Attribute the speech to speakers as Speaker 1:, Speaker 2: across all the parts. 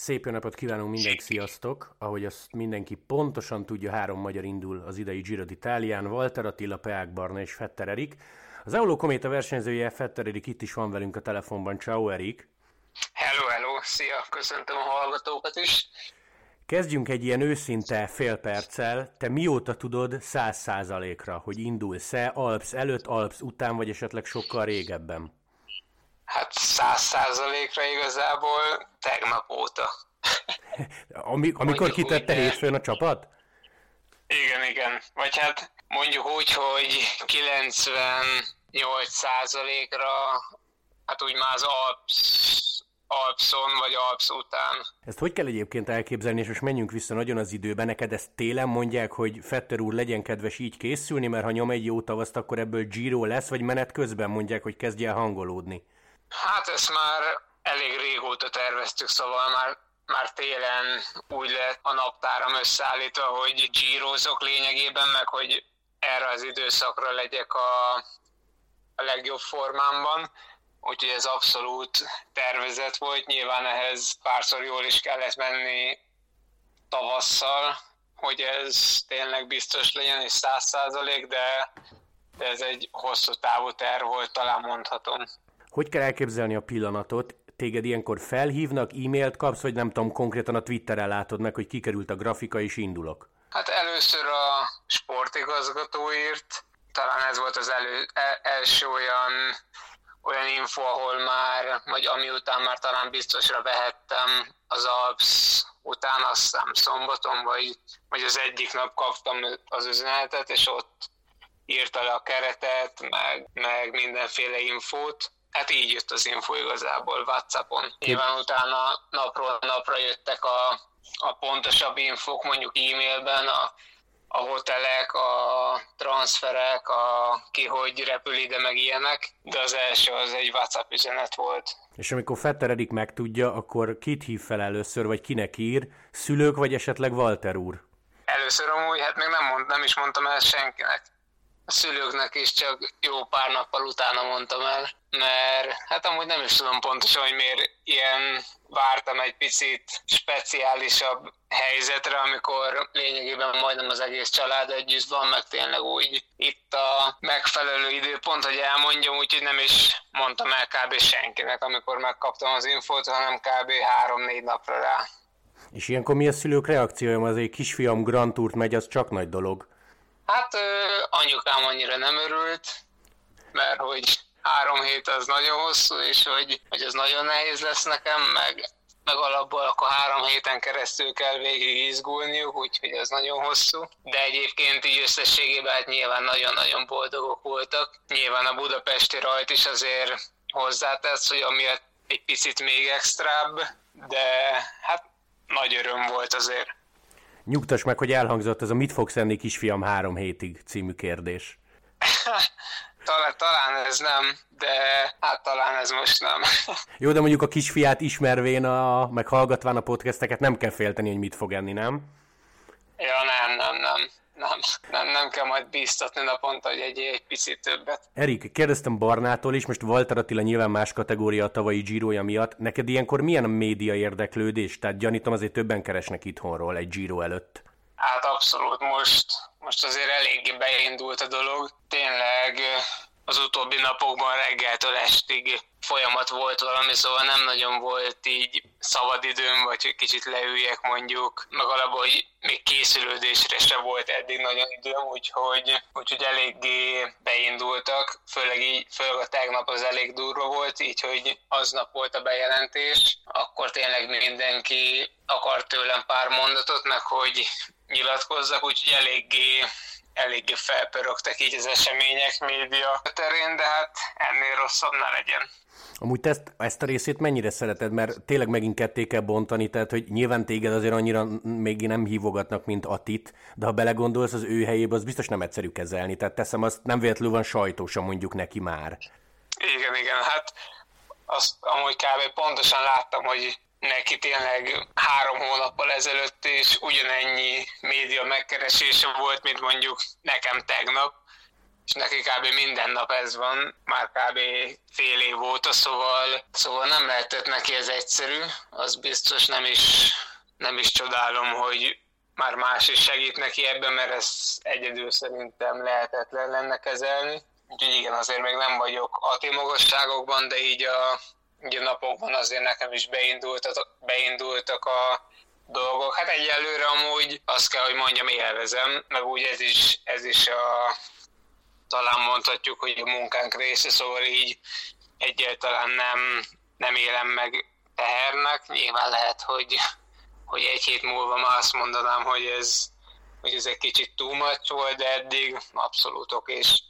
Speaker 1: Szép jó napot kívánunk mindenki, sziasztok! Ahogy azt mindenki pontosan tudja, három magyar indul az idei Giro d'Italián, Walter Attila, Peák Barna és Fetter Erik. Az Euló Kométa versenyzője Fetter Erik itt is van velünk a telefonban. Ciao Erik!
Speaker 2: Hello, hello! Szia! Köszöntöm a hallgatókat is!
Speaker 1: Kezdjünk egy ilyen őszinte fél perccel. Te mióta tudod száz százalékra, hogy indulsz-e Alps előtt, Alps után, vagy esetleg sokkal régebben?
Speaker 2: Hát száz százalékra igazából tegnap óta.
Speaker 1: Ami, amikor kitette hétfőn a csapat?
Speaker 2: Igen, igen. Vagy hát mondjuk úgy, hogy 98 százalékra, hát úgy már az Alps Alpszon vagy Alpsz után.
Speaker 1: Ezt hogy kell egyébként elképzelni, és most menjünk vissza nagyon az időben. Neked ezt télen mondják, hogy Fetter úr legyen kedves így készülni, mert ha nyom egy jó tavaszt, akkor ebből Giro lesz, vagy menet közben mondják, hogy kezdj el hangolódni?
Speaker 2: Hát ezt már elég régóta terveztük, szóval már már télen úgy lett a naptáram összeállítva, hogy gyírozok lényegében, meg hogy erre az időszakra legyek a, a legjobb formámban. Úgyhogy ez abszolút tervezet volt. Nyilván ehhez párszor jól is kellett menni tavasszal, hogy ez tényleg biztos legyen, és száz százalék, de, de ez egy hosszú távú terv volt, talán mondhatom.
Speaker 1: Hogy kell elképzelni a pillanatot? Téged ilyenkor felhívnak, e-mailt kapsz, vagy nem tudom, konkrétan a Twitteren látod meg, hogy kikerült a grafika, és indulok?
Speaker 2: Hát először a sportigazgató írt, talán ez volt az elő, el, első olyan, olyan info, ahol már, vagy ami után már talán biztosra vehettem az Alps után, azt hiszem szombaton, vagy, vagy az egyik nap kaptam az üzenetet, és ott írta le a keretet, meg, meg mindenféle infót. Hát így jött az info igazából Whatsappon. Nyilván utána napról napra jöttek a, a pontosabb infok, mondjuk e-mailben, a, a hotelek, a transferek, a ki hogy repül ide, meg ilyenek, de az első az egy WhatsApp üzenet volt.
Speaker 1: És amikor Fetteredik megtudja, akkor kit hív fel először, vagy kinek ír? Szülők, vagy esetleg Walter úr?
Speaker 2: Először amúgy, hát még nem, mond, nem is mondtam el senkinek szülőknek is csak jó pár nappal utána mondtam el, mert hát amúgy nem is tudom pontosan, hogy miért ilyen vártam egy picit speciálisabb helyzetre, amikor lényegében majdnem az egész család együtt van, meg tényleg úgy itt a megfelelő időpont, hogy elmondjam, úgyhogy nem is mondtam el kb. senkinek, amikor megkaptam az infót, hanem kb. három-négy napra rá.
Speaker 1: És ilyenkor mi a szülők reakciója? Az egy kisfiam Grand Tourt megy, az csak nagy dolog.
Speaker 2: Hát anyukám annyira nem örült, mert hogy három hét az nagyon hosszú, és hogy, hogy ez nagyon nehéz lesz nekem, meg, meg alapból akkor három héten keresztül kell végig izgulniuk, úgyhogy ez nagyon hosszú. De egyébként így összességében hát nyilván nagyon-nagyon boldogok voltak. Nyilván a budapesti rajt is azért hozzátesz, hogy amiatt egy picit még extrább, de hát nagy öröm volt azért.
Speaker 1: Nyugtass meg, hogy elhangzott ez a Mit fogsz enni kisfiam három hétig című kérdés.
Speaker 2: talán, talán ez nem, de hát talán ez most nem.
Speaker 1: Jó, de mondjuk a kisfiát ismervén, a, meg hallgatván a podcasteket nem kell félteni, hogy mit fog enni, nem?
Speaker 2: Ja, nem, nem, nem nem, nem, nem kell majd bíztatni naponta, hogy egy, egy picit többet.
Speaker 1: Erik, kérdeztem Barnától is, most Walter Attila nyilván más kategória a tavalyi giro miatt. Neked ilyenkor milyen a média érdeklődés? Tehát gyanítom azért többen keresnek itthonról egy Giro előtt.
Speaker 2: Hát abszolút, most, most azért eléggé beindult a dolog. Tényleg az utóbbi napokban reggeltől estig folyamat volt valami, szóval nem nagyon volt így szabad időm, vagy hogy kicsit leüljek mondjuk, meg alapból, hogy még készülődésre se volt eddig nagyon időm, úgyhogy, úgyhogy eléggé beindultak, főleg így, főleg a tegnap az elég durva volt, így, hogy aznap volt a bejelentés, akkor tényleg mindenki akart tőlem pár mondatot, meg hogy nyilatkozzak, úgyhogy eléggé eléggé felpörögtek így az események média terén, de hát ennél rosszabb ne legyen.
Speaker 1: Amúgy te ezt, ezt a részét mennyire szereted, mert tényleg megint ketté kell bontani, tehát hogy nyilván téged azért annyira még nem hívogatnak, mint Atit, de ha belegondolsz az ő helyébe, az biztos nem egyszerű kezelni, tehát teszem azt nem véletlenül van sajtósa mondjuk neki már.
Speaker 2: Igen, igen, hát azt amúgy kb. pontosan láttam, hogy neki tényleg három hónappal ezelőtt is ugyanennyi média megkeresése volt, mint mondjuk nekem tegnap, és neki kb. minden nap ez van, már kb. fél év óta, szóval, szóval nem lehetett neki ez egyszerű, az biztos nem is, nem is csodálom, hogy már más is segít neki ebben, mert ez egyedül szerintem lehetetlen lenne kezelni. Úgyhogy igen, azért még nem vagyok a magasságokban, de így a, így a napokban azért nekem is beindultak, beindultak a dolgok. Hát egyelőre amúgy azt kell, hogy mondjam, élvezem, meg úgy ez is, ez is a, talán mondhatjuk, hogy a munkánk része, szóval így egyáltalán nem, nem élem meg tehernek. Nyilván lehet, hogy, hogy egy hét múlva már azt mondanám, hogy ez, hogy ez egy kicsit túl much volt, de eddig abszolút és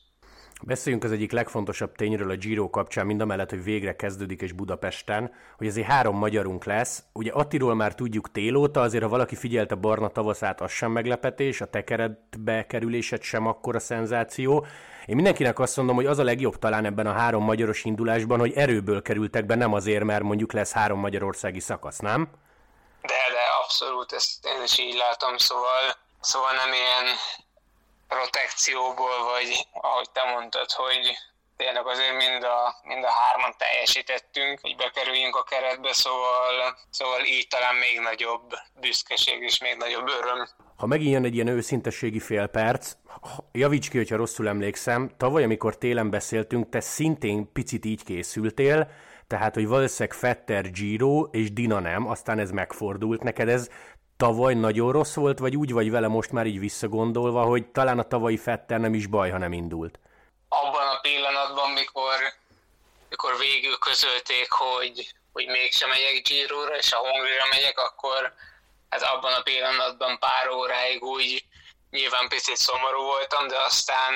Speaker 1: Beszéljünk az egyik legfontosabb tényről a Giro kapcsán, mind a mellett, hogy végre kezdődik és Budapesten, hogy azért három magyarunk lesz. Ugye Attiról már tudjuk télóta, azért ha valaki figyelte Barna tavaszát, az sem meglepetés, a tekeretbe kerülésed sem akkora szenzáció. Én mindenkinek azt mondom, hogy az a legjobb talán ebben a három magyaros indulásban, hogy erőből kerültek be, nem azért, mert mondjuk lesz három magyarországi szakasz, nem?
Speaker 2: De, de abszolút, ezt én is így látom, szóval, szóval nem ilyen protekcióból, vagy ahogy te mondtad, hogy tényleg azért mind a, mind a hárman teljesítettünk, hogy bekerüljünk a keretbe, szóval, szóval így talán még nagyobb büszkeség és még nagyobb öröm.
Speaker 1: Ha megint jön egy ilyen őszintességi fél perc, javíts ki, hogyha rosszul emlékszem, tavaly, amikor télen beszéltünk, te szintén picit így készültél, tehát, hogy valószínűleg Fetter Giro és Dina nem, aztán ez megfordult. Neked ez tavaly nagyon rossz volt, vagy úgy vagy vele most már így visszagondolva, hogy talán a tavalyi Fetter nem is baj, ha nem indult?
Speaker 2: Abban a pillanatban, mikor, mikor végül közölték, hogy, hogy mégsem megyek Giro-ra, és a Hongrira megyek, akkor hát abban a pillanatban pár óráig úgy nyilván picit szomorú voltam, de aztán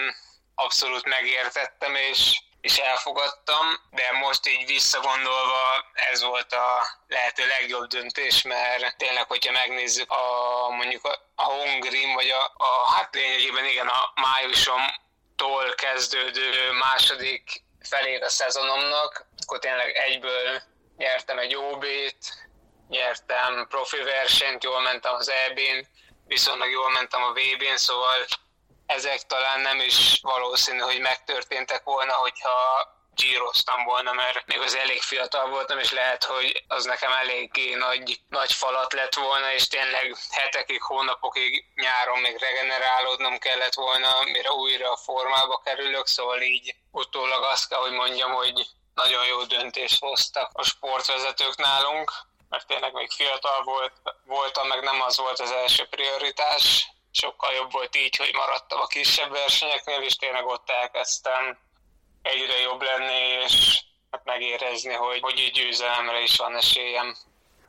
Speaker 2: abszolút megértettem, és és elfogadtam, de most így visszagondolva ez volt a lehető legjobb döntés, mert tényleg, hogyha megnézzük a mondjuk a, a Hongrim, vagy a, a hát lényegében igen, a májusomtól kezdődő második felé a szezonomnak, akkor tényleg egyből nyertem egy OB-t, nyertem profi versenyt, jól mentem az EB-n, viszonylag jól mentem a VB-n, szóval ezek talán nem is valószínű, hogy megtörténtek volna, hogyha gyíroztam volna, mert még az elég fiatal voltam, és lehet, hogy az nekem eléggé nagy, nagy falat lett volna, és tényleg hetekig, hónapokig nyáron még regenerálódnom kellett volna, mire újra a formába kerülök, szóval így utólag azt kell, hogy mondjam, hogy nagyon jó döntést hoztak a sportvezetők nálunk, mert tényleg még fiatal volt, voltam, meg nem az volt az első prioritás, sokkal jobb volt így, hogy maradtam a kisebb versenyeknél, és tényleg ott elkezdtem egyre jobb lenni, és hát megérezni, hogy, hogy így győzelemre is van esélyem.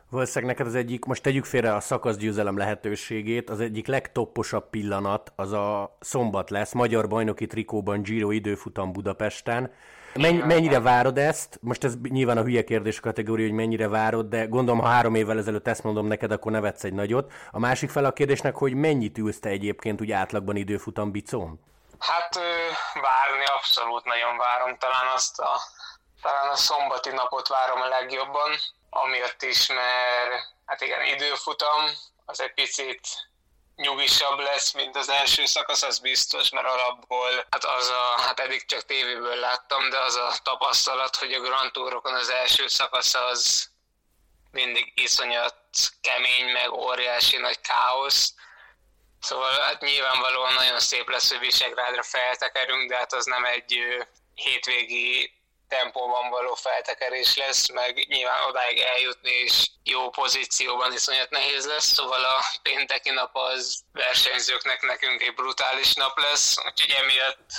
Speaker 1: Valószínűleg neked az egyik, most tegyük félre a szakaszgyőzelem lehetőségét, az egyik legtopposabb pillanat az a szombat lesz, magyar bajnoki trikóban Giro időfutam Budapesten. Menny, mennyire várod ezt? Most ez nyilván a hülye kérdés kategória, hogy mennyire várod, de gondolom, ha három évvel ezelőtt ezt mondom neked, akkor nevetsz egy nagyot. A másik fel a kérdésnek, hogy mennyit ülsz te egyébként úgy átlagban időfutam bicón?
Speaker 2: Hát várni abszolút nagyon várom, talán azt a, talán a szombati napot várom a legjobban, amiatt is, mert hát igen, időfutam, az egy picit nyugisabb lesz, mint az első szakasz, az biztos, mert alapból, hát az a, hát eddig csak tévéből láttam, de az a tapasztalat, hogy a Grand Tourokon az első szakasz az mindig iszonyat kemény, meg óriási nagy káosz. Szóval hát nyilvánvalóan nagyon szép lesz, hogy Visegrádra feltekerünk, de hát az nem egy hétvégi tempóban való feltekerés lesz, meg nyilván odáig eljutni és jó pozícióban iszonyat nehéz lesz, szóval a pénteki nap az versenyzőknek nekünk egy brutális nap lesz, úgyhogy emiatt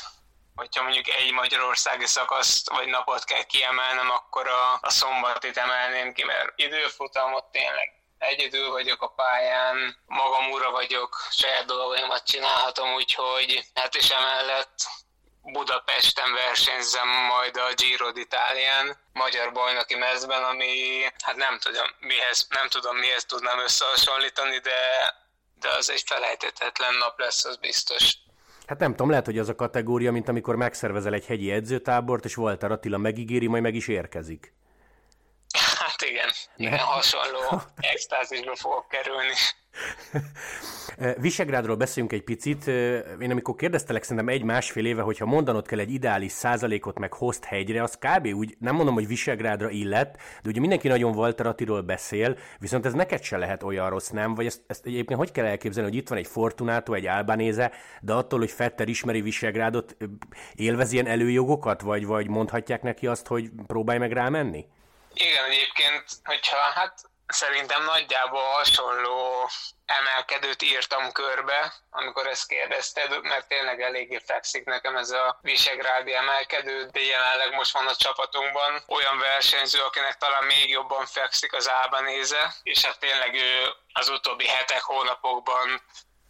Speaker 2: hogyha mondjuk egy magyarországi szakaszt vagy napot kell kiemelnem, akkor a, a szombatit emelném ki, mert időfutamot tényleg egyedül vagyok a pályán, magam ura vagyok, saját dolgaimat csinálhatom, úgyhogy hát is emellett Budapesten versenyzem majd a Giro d'Italián, magyar bajnoki mezben, ami hát nem tudom mihez, nem tudom mihez tudnám összehasonlítani, de, de az egy felejthetetlen nap lesz, az biztos.
Speaker 1: Hát nem tudom, lehet, hogy az a kategória, mint amikor megszervezel egy hegyi edzőtábort, és Walter Attila megígéri, majd meg is érkezik.
Speaker 2: Hát igen, igen hasonló extázisba fogok kerülni.
Speaker 1: Visegrádról beszéljünk egy picit. Én amikor kérdeztelek szerintem egy-másfél éve, hogyha mondanod kell egy ideális százalékot meg host hegyre, az kb. úgy, nem mondom, hogy Visegrádra illet, de ugye mindenki nagyon Walter Attiról beszél, viszont ez neked se lehet olyan rossz, nem? Vagy ezt, ezt egyébként hogy kell elképzelni, hogy itt van egy Fortunato, egy Albanéze, de attól, hogy Fetter ismeri Visegrádot, élvez ilyen előjogokat, vagy, vagy mondhatják neki azt, hogy próbálj meg rámenni?
Speaker 2: Igen, egyébként, hogyha hát Szerintem nagyjából hasonló emelkedőt írtam körbe, amikor ezt kérdezted, mert tényleg eléggé fekszik nekem ez a visegrádi emelkedő, de jelenleg most van a csapatunkban. Olyan versenyző, akinek talán még jobban fekszik az ába néze, és hát tényleg ő az utóbbi hetek, hónapokban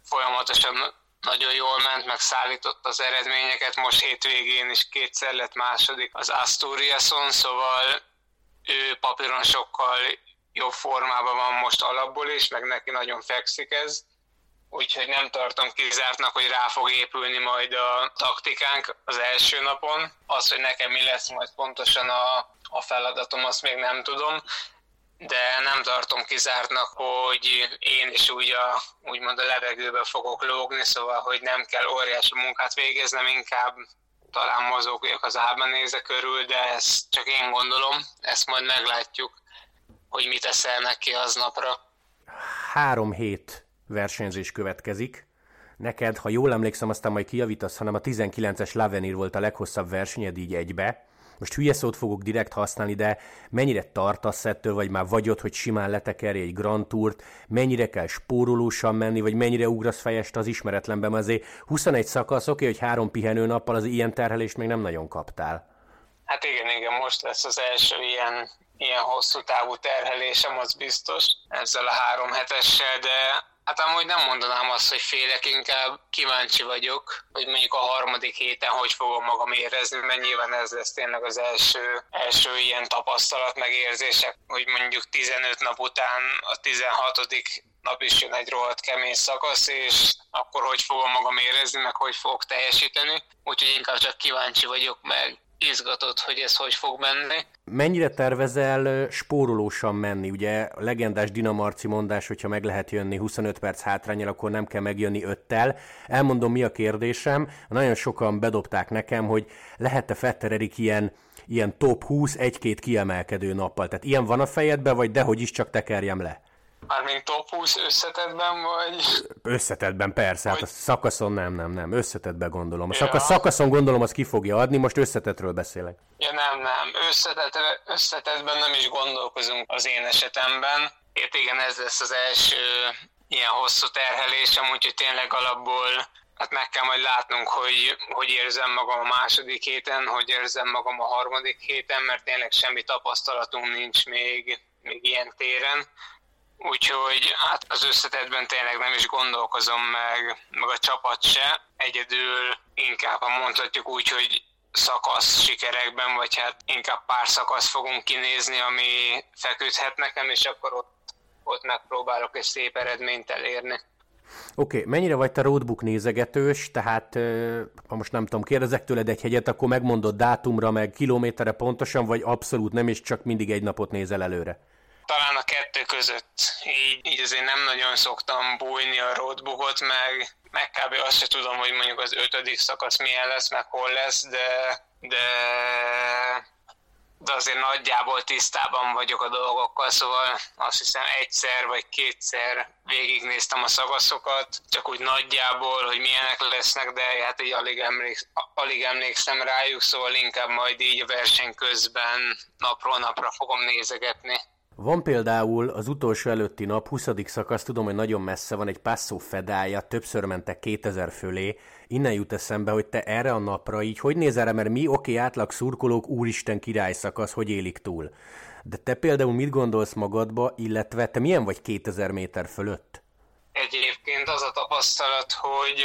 Speaker 2: folyamatosan nagyon jól ment, meg szállított az eredményeket, most hétvégén is kétszer lett második az Asturiason, szóval ő papíron sokkal jobb formában van most alapból is, meg neki nagyon fekszik ez, úgyhogy nem tartom kizártnak, hogy rá fog épülni majd a taktikánk az első napon. Az, hogy nekem mi lesz majd pontosan a, a feladatom, azt még nem tudom, de nem tartom kizártnak, hogy én is úgy a, úgymond a levegőbe fogok lógni, szóval, hogy nem kell óriási munkát végeznem, inkább talán mozogjak az ában néze körül, de ezt csak én gondolom, ezt majd meglátjuk hogy mit eszel neki aznapra.
Speaker 1: Három hét versenyzés következik. Neked, ha jól emlékszem, aztán majd kijavítasz, hanem a 19-es Lavenir volt a leghosszabb versenyed így egybe. Most hülye szót fogok direkt használni, de mennyire tartasz ettől, vagy már vagyod, hogy simán letekerj egy Grand Tourt, mennyire kell spórolósan menni, vagy mennyire ugrasz fejest az ismeretlenben, azért 21 szakasz, oké, hogy három pihenő nappal az ilyen terhelést még nem nagyon kaptál.
Speaker 2: Hát igen, igen, most lesz az első ilyen ilyen hosszú távú terhelésem, az biztos, ezzel a három hetessel, de hát amúgy nem mondanám azt, hogy félek, inkább kíváncsi vagyok, hogy mondjuk a harmadik héten hogy fogom magam érezni, mert nyilván ez lesz tényleg az első, első ilyen tapasztalat, megérzések, hogy mondjuk 15 nap után a 16 nap is jön egy rohadt kemény szakasz, és akkor hogy fogom magam érezni, meg hogy fogok teljesíteni. Úgyhogy inkább csak kíváncsi vagyok, meg izgatott, hogy ez hogy fog menni.
Speaker 1: Mennyire tervezel spórolósan menni? Ugye legendás Dinamarci mondás, hogyha meg lehet jönni 25 perc hátrányal, akkor nem kell megjönni öttel. Elmondom, mi a kérdésem. Nagyon sokan bedobták nekem, hogy lehet-e Fetter Erik ilyen, ilyen top 20 egy-két kiemelkedő nappal. Tehát ilyen van a fejedben, vagy dehogy is csak tekerjem le?
Speaker 2: Mármint top 20 összetetben, vagy?
Speaker 1: Összetetben, persze, vagy... hát a szakaszon nem, nem, nem, összetetben gondolom. A ja. szakaszon gondolom, az ki fogja adni, most összetetről beszélek.
Speaker 2: Ja nem, nem, Összetet, összetetben nem is gondolkozunk az én esetemben. Ért igen, ez lesz az első ilyen hosszú terhelésem, úgyhogy tényleg alapból hát meg kell majd látnunk, hogy, hogy érzem magam a második héten, hogy érzem magam a harmadik héten, mert tényleg semmi tapasztalatunk nincs még, még ilyen téren Úgyhogy hát az összetetben tényleg nem is gondolkozom meg, meg a csapat se. Egyedül inkább, ha mondhatjuk úgy, hogy szakasz sikerekben, vagy hát inkább pár szakasz fogunk kinézni, ami feküdhet nekem, és akkor ott, ott megpróbálok egy szép eredményt elérni.
Speaker 1: Oké, okay, mennyire vagy te roadbook nézegetős, tehát ha most nem tudom, kérdezek tőled egy hegyet, akkor megmondod dátumra, meg kilométerre pontosan, vagy abszolút nem, és csak mindig egy napot nézel előre?
Speaker 2: Talán a kettő között. Így, így azért nem nagyon szoktam bújni a roadbookot, meg, meg kb. azt se tudom, hogy mondjuk az ötödik szakasz milyen lesz, meg hol lesz, de, de, de azért nagyjából tisztában vagyok a dolgokkal, szóval azt hiszem egyszer vagy kétszer végignéztem a szakaszokat, csak úgy nagyjából, hogy milyenek lesznek, de hát így alig, emléksz, alig emlékszem rájuk, szóval inkább majd így a verseny közben napról napra fogom nézegetni.
Speaker 1: Van például az utolsó előtti nap, 20. szakasz, tudom, hogy nagyon messze van, egy passzó fedája, többször mentek 2000 fölé, innen jut eszembe, hogy te erre a napra így, hogy nézel erre, mert mi, oké, átlag szurkolók, úristen király szakasz, hogy élik túl. De te például mit gondolsz magadba, illetve te milyen vagy 2000 méter fölött?
Speaker 2: Egyébként az a tapasztalat, hogy,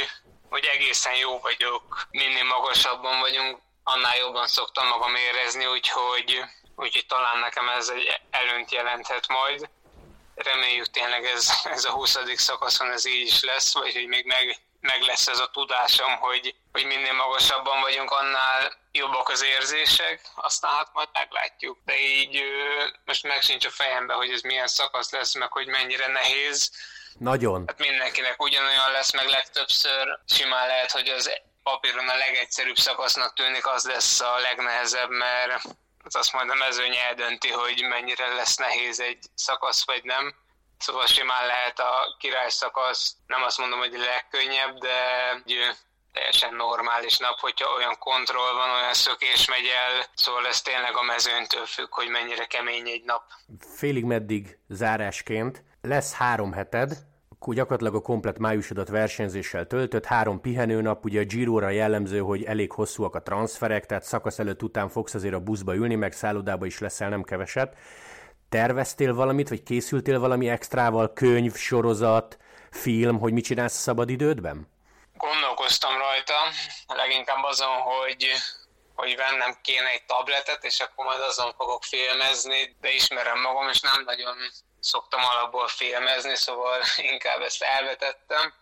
Speaker 2: hogy egészen jó vagyok, minél magasabban vagyunk, annál jobban szoktam magam érezni, úgyhogy úgyhogy talán nekem ez egy előnyt jelenthet majd. Reméljük tényleg ez, ez a 20. szakaszon ez így is lesz, vagy hogy még meg, meg lesz ez a tudásom, hogy, hogy minél magasabban vagyunk, annál jobbak az érzések, aztán hát majd meglátjuk. De így most meg sincs a fejembe, hogy ez milyen szakasz lesz, meg hogy mennyire nehéz,
Speaker 1: Nagyon.
Speaker 2: Hát mindenkinek ugyanolyan lesz, meg legtöbbször simán lehet, hogy az papíron a legegyszerűbb szakasznak tűnik, az lesz a legnehezebb, mert azt majd a mezőny eldönti, hogy mennyire lesz nehéz egy szakasz, vagy nem. Szóval simán lehet a király szakasz, nem azt mondom, hogy a legkönnyebb, de egy teljesen normális nap, hogyha olyan kontroll van, olyan szökés megy el, szóval ez tényleg a mezőntől függ, hogy mennyire kemény egy nap.
Speaker 1: Félig meddig zárásként lesz három heted, akkor gyakorlatilag a komplet májusodat versenyzéssel töltött, három pihenőnap, ugye a Giro-ra jellemző, hogy elég hosszúak a transferek, tehát szakasz előtt után fogsz azért a buszba ülni, meg szállodába is leszel nem keveset. Terveztél valamit, vagy készültél valami extrával, könyv, sorozat, film, hogy mit csinálsz a szabadidődben?
Speaker 2: Gondolkoztam rajta, leginkább azon, hogy hogy vennem kéne egy tabletet, és akkor majd azon fogok filmezni, de ismerem magam, és nem nagyon szoktam alapból filmezni, szóval inkább ezt elvetettem.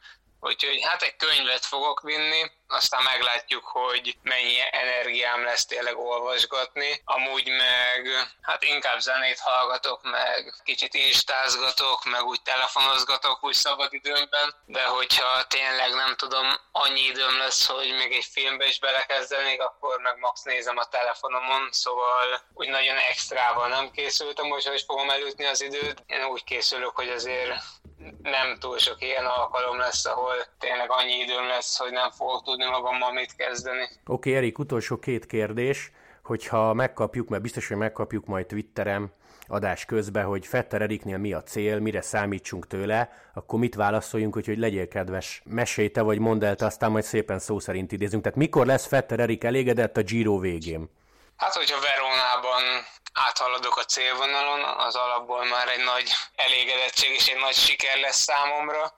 Speaker 2: Úgyhogy hát egy könyvet fogok vinni, aztán meglátjuk, hogy mennyi energiám lesz tényleg olvasgatni. Amúgy meg hát inkább zenét hallgatok, meg kicsit instázgatok, meg úgy telefonozgatok úgy szabadidőmben, de hogyha tényleg nem tudom, annyi időm lesz, hogy még egy filmbe is belekezdenék, akkor meg max nézem a telefonomon, szóval úgy nagyon extrával nem készültem, hogy fogom elütni az időt. Én úgy készülök, hogy azért nem túl sok ilyen alkalom lesz, ahol tényleg annyi időm lesz, hogy nem fogok tudni magammal mit kezdeni. Oké,
Speaker 1: okay, Erik, utolsó két kérdés, hogyha megkapjuk, mert biztos, hogy megkapjuk majd Twitterem adás közben, hogy Fetter Eriknél mi a cél, mire számítsunk tőle, akkor mit válaszoljunk, hogy, legyél kedves, mesélj te, vagy mondd el, te aztán majd szépen szó szerint idézünk. Tehát mikor lesz Fetter Erik elégedett a Giro végén?
Speaker 2: Hát, hogyha Verónában áthaladok a célvonalon, az alapból már egy nagy elégedettség és egy nagy siker lesz számomra.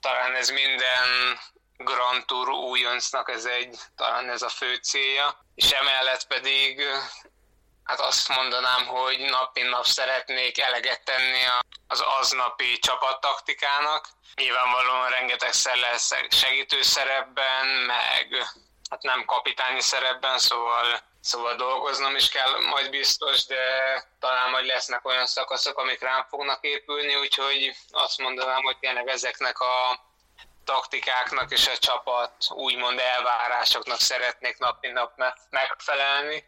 Speaker 2: Talán ez minden Grand Tour újoncnak ez egy, talán ez a fő célja. És emellett pedig hát azt mondanám, hogy nap nap szeretnék eleget tenni az aznapi csapattaktikának. Nyilvánvalóan rengetegszer lesz segítő szerepben, meg hát nem kapitányi szerepben, szóval Szóval dolgoznom is kell majd biztos, de talán majd lesznek olyan szakaszok, amik rám fognak épülni, úgyhogy azt mondanám, hogy tényleg ezeknek a taktikáknak és a csapat úgymond elvárásoknak szeretnék nap mint nap megfelelni,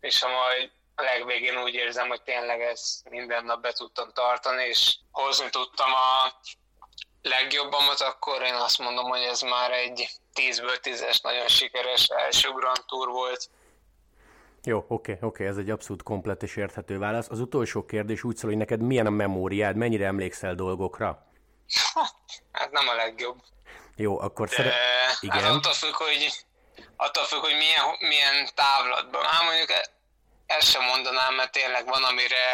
Speaker 2: és ha majd a legvégén úgy érzem, hogy tényleg ezt minden nap be tudtam tartani, és hozni tudtam a legjobbamat, akkor én azt mondom, hogy ez már egy 10-ből 10-es nagyon sikeres első Grand Tour volt.
Speaker 1: Jó, oké, oké, ez egy abszolút komplet és érthető válasz. Az utolsó kérdés úgy szól, hogy neked milyen a memóriád, mennyire emlékszel dolgokra?
Speaker 2: Hát nem a legjobb.
Speaker 1: Jó, akkor
Speaker 2: szeret... Hát Igen. Hát attól függ, hogy, attól függ, hogy milyen, milyen távlatban. Hát mondjuk e- ezt sem mondanám, mert tényleg van, amire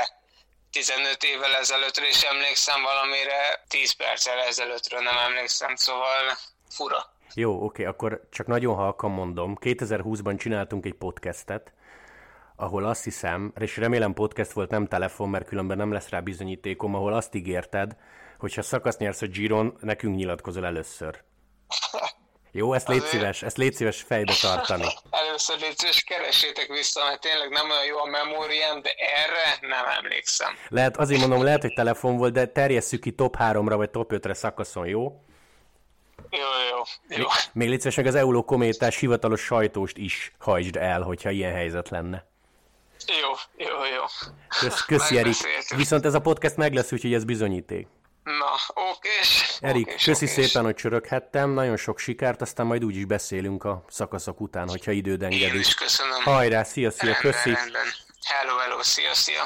Speaker 2: 15 évvel ezelőttre is emlékszem, valamire 10 perccel ezelőttről nem emlékszem, szóval fura.
Speaker 1: Jó, oké, akkor csak nagyon halkan mondom. 2020-ban csináltunk egy podcastet, ahol azt hiszem, és remélem podcast volt, nem telefon, mert különben nem lesz rá bizonyítékom, ahol azt ígérted, hogy ha szakasz nyersz a Giron, nekünk nyilatkozol először. Jó, ezt légy szíves, ezt légy szíves fejbe tartani.
Speaker 2: Először légy szíves, keresétek vissza, mert tényleg nem olyan jó a memóriám, de erre nem emlékszem.
Speaker 1: Lehet, azért mondom, lehet, hogy telefon volt, de terjesszük ki top 3-ra vagy top 5-re szakaszon, jó?
Speaker 2: Jó, jó, jó.
Speaker 1: Még légy szíves, meg az Euló kométás hivatalos sajtóst is hajtsd el, hogyha ilyen helyzet lenne.
Speaker 2: Jó, jó, jó.
Speaker 1: Kösz, köszi, Erik. Viszont ez a podcast meg lesz, úgyhogy ez bizonyíték.
Speaker 2: Na, okés.
Speaker 1: Erik,
Speaker 2: okés,
Speaker 1: köszi
Speaker 2: okés.
Speaker 1: szépen, hogy csöröghettem, nagyon sok sikert, aztán majd úgy is beszélünk a szakaszok után, hogyha időd engedik. Én
Speaker 2: is köszönöm.
Speaker 1: Hajrá, szia, szia,
Speaker 2: rendben,
Speaker 1: köszi.
Speaker 2: Rendben. Hello, hello, szia, szia.